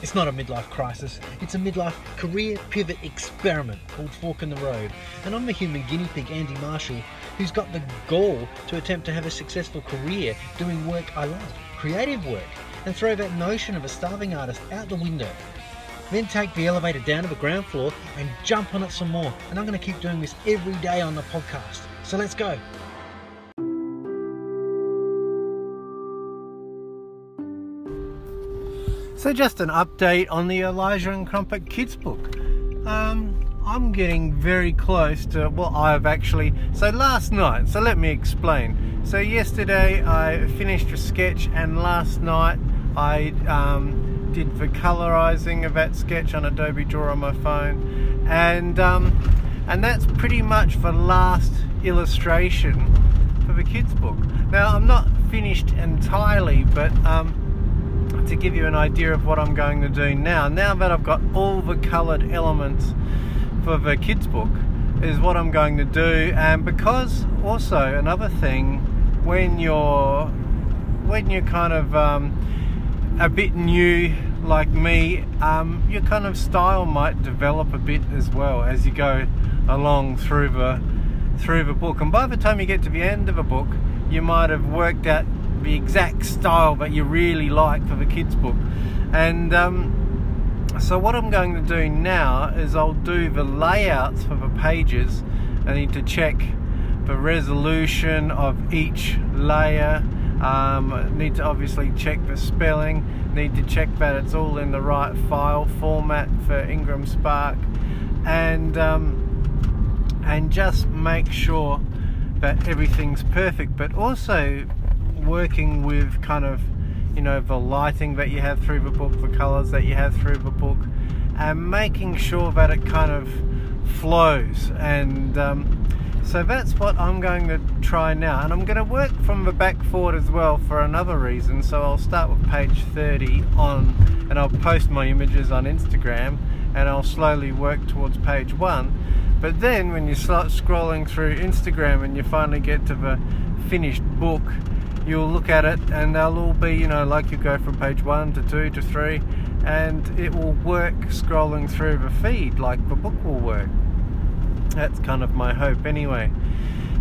It's not a midlife crisis, it's a midlife career pivot experiment called Fork in the Road. And I'm the human guinea pig, Andy Marshall, who's got the gall to attempt to have a successful career doing work I love, creative work, and throw that notion of a starving artist out the window. Then take the elevator down to the ground floor and jump on it some more. And I'm going to keep doing this every day on the podcast. So let's go. So, just an update on the Elijah and Crumpet Kids book. Um, I'm getting very close to, well, I've actually, so last night, so let me explain. So, yesterday I finished a sketch, and last night I um, did the colorizing of that sketch on Adobe Draw on my phone, and um, and that's pretty much the last illustration for the kids book. Now, I'm not finished entirely, but um, to give you an idea of what I'm going to do now. Now that I've got all the coloured elements for the kids book is what I'm going to do and because also another thing when you're when you're kind of um, a bit new like me um, your kind of style might develop a bit as well as you go along through the through the book and by the time you get to the end of a book you might have worked out the exact style that you really like for the kids book. And um, so what I'm going to do now is I'll do the layouts for the pages. I need to check the resolution of each layer. Um, need to obviously check the spelling. Need to check that it's all in the right file format for Ingram Spark. And um, and just make sure that everything's perfect but also working with kind of you know the lighting that you have through the book the colors that you have through the book and making sure that it kind of flows. And um, so that's what I'm going to try now. And I'm going to work from the back forward as well for another reason. So I'll start with page 30 on and I'll post my images on Instagram and I'll slowly work towards page 1 but then when you start scrolling through Instagram and you finally get to the finished book you'll look at it and they'll all be, you know, like you go from page one to two to three, and it will work scrolling through the feed like the book will work. That's kind of my hope, anyway.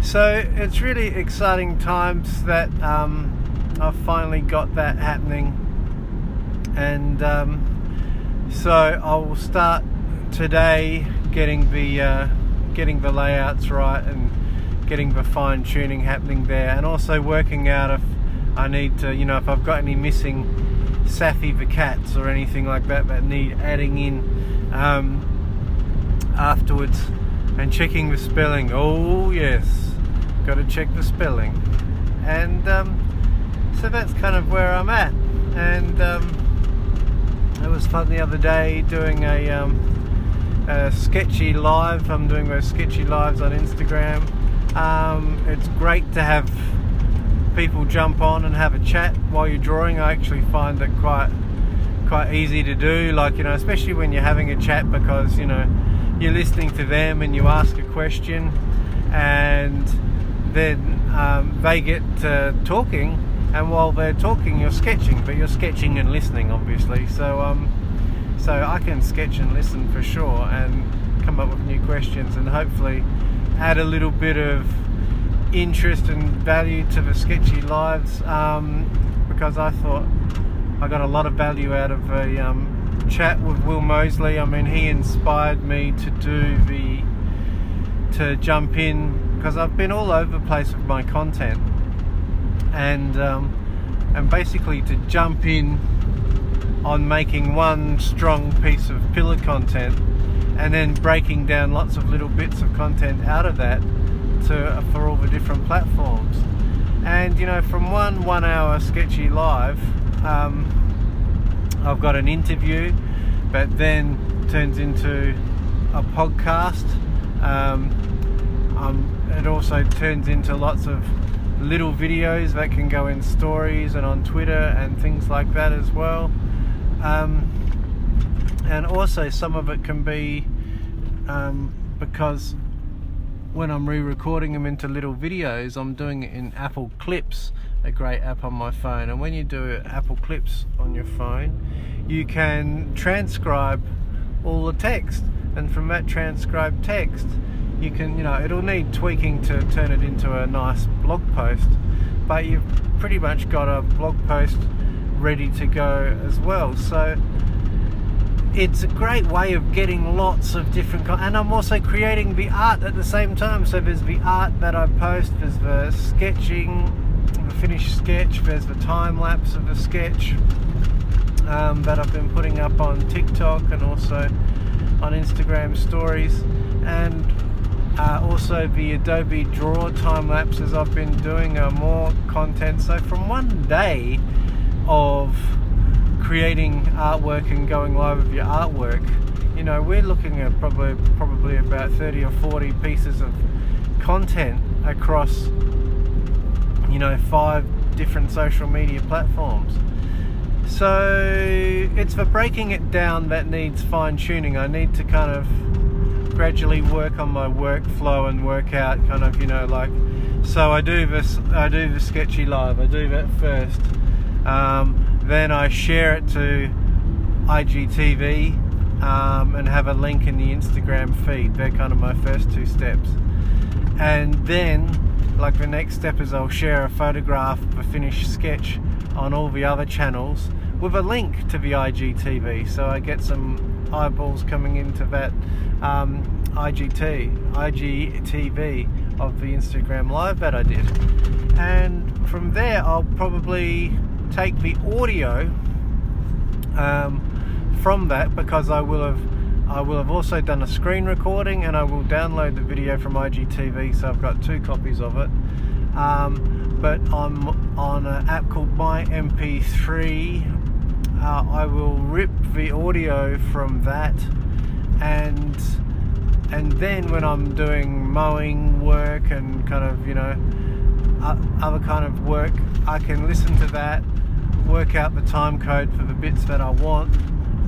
So it's really exciting times that um, I've finally got that happening, and um, so I will start today getting the uh, getting the layouts right and getting the fine tuning happening there and also working out if I need to, you know, if I've got any missing Safi the cats or anything like that that need adding in um, afterwards and checking the spelling. Oh yes, got to check the spelling. And um, so that's kind of where I'm at. And um, it was fun the other day doing a, um, a sketchy live. I'm doing those sketchy lives on Instagram um, it's great to have people jump on and have a chat while you're drawing. I actually find it quite quite easy to do, like you know, especially when you're having a chat because you know you're listening to them and you ask a question, and then um, they get to talking, and while they're talking, you're sketching, but you're sketching and listening, obviously. So um, so I can sketch and listen for sure, and come up with new questions, and hopefully add a little bit of interest and value to the sketchy lives um, because I thought I got a lot of value out of a um, chat with Will Mosley. I mean, he inspired me to do the to jump in because I've been all over the place with my content and um, and basically to jump in on making one strong piece of pillar content and then breaking down lots of little bits of content out of that to for all the different platforms. And you know, from one one-hour sketchy live, um, I've got an interview, but then turns into a podcast. Um, um, it also turns into lots of little videos that can go in stories and on Twitter and things like that as well. Um, and also some of it can be um, because when I'm re-recording them into little videos I'm doing it in Apple Clips a great app on my phone. And when you do Apple Clips on your phone, you can transcribe all the text. And from that transcribed text, you can, you know, it'll need tweaking to turn it into a nice blog post, but you've pretty much got a blog post ready to go as well. So it's a great way of getting lots of different and I'm also creating the art at the same time. So there's the art that I post there's the sketching the finished sketch there's the time lapse of the sketch um, that I've been putting up on TikTok and also on Instagram stories. And uh, also the Adobe Draw time lapses I've been doing are more content. So from one day of creating artwork and going live with your artwork, you know, we're looking at probably probably about 30 or 40 pieces of content across, you know, five different social media platforms. So it's for breaking it down that needs fine tuning. I need to kind of gradually work on my workflow and work out kind of, you know, like so I do this I do the sketchy live, I do that first. Um, then I share it to IGTV um, and have a link in the Instagram feed. They're kind of my first two steps. And then, like the next step is I'll share a photograph of a finished sketch on all the other channels with a link to the IGTV. So I get some eyeballs coming into that um, IGT, IGTV of the Instagram live that I did. And from there, I'll probably take the audio um, from that because I will have I will have also done a screen recording and I will download the video from IGTV so I've got two copies of it. Um, but I'm on an app called My MP3 uh, I will rip the audio from that and and then when I'm doing mowing work and kind of you know other kind of work. I can listen to that work out the time code for the bits that I want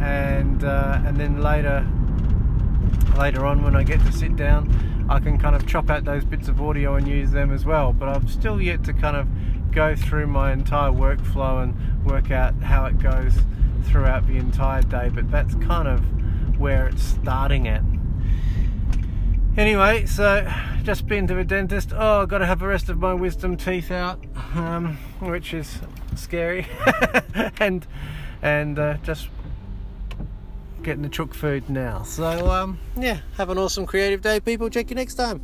and uh, and then later later on when I get to sit down I can kind of chop out those bits of audio and use them as well. But I've still yet to kind of go through my entire workflow and work out how it goes throughout the entire day. But that's kind of where it's starting at anyway so just been to the dentist. Oh I've got to have the rest of my wisdom teeth out um, which is scary. And and uh, just getting the chook food now. So um, yeah have an awesome creative day people. Check you next time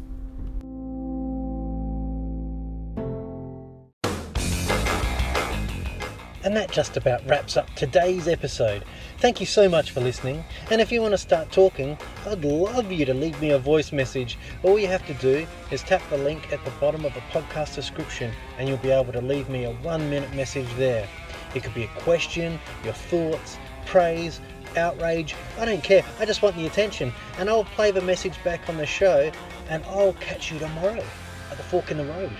And that just about wraps up today's episode. Thank you so much for listening. And if you want to start talking, I'd love you to leave me a voice message. All you have to do is tap the link at the bottom of the podcast description and you'll be able to leave me a one minute message there. It could be a question, your thoughts, praise, outrage. I don't care. I just want the attention. And I'll play the message back on the show and I'll catch you tomorrow at the fork in the road.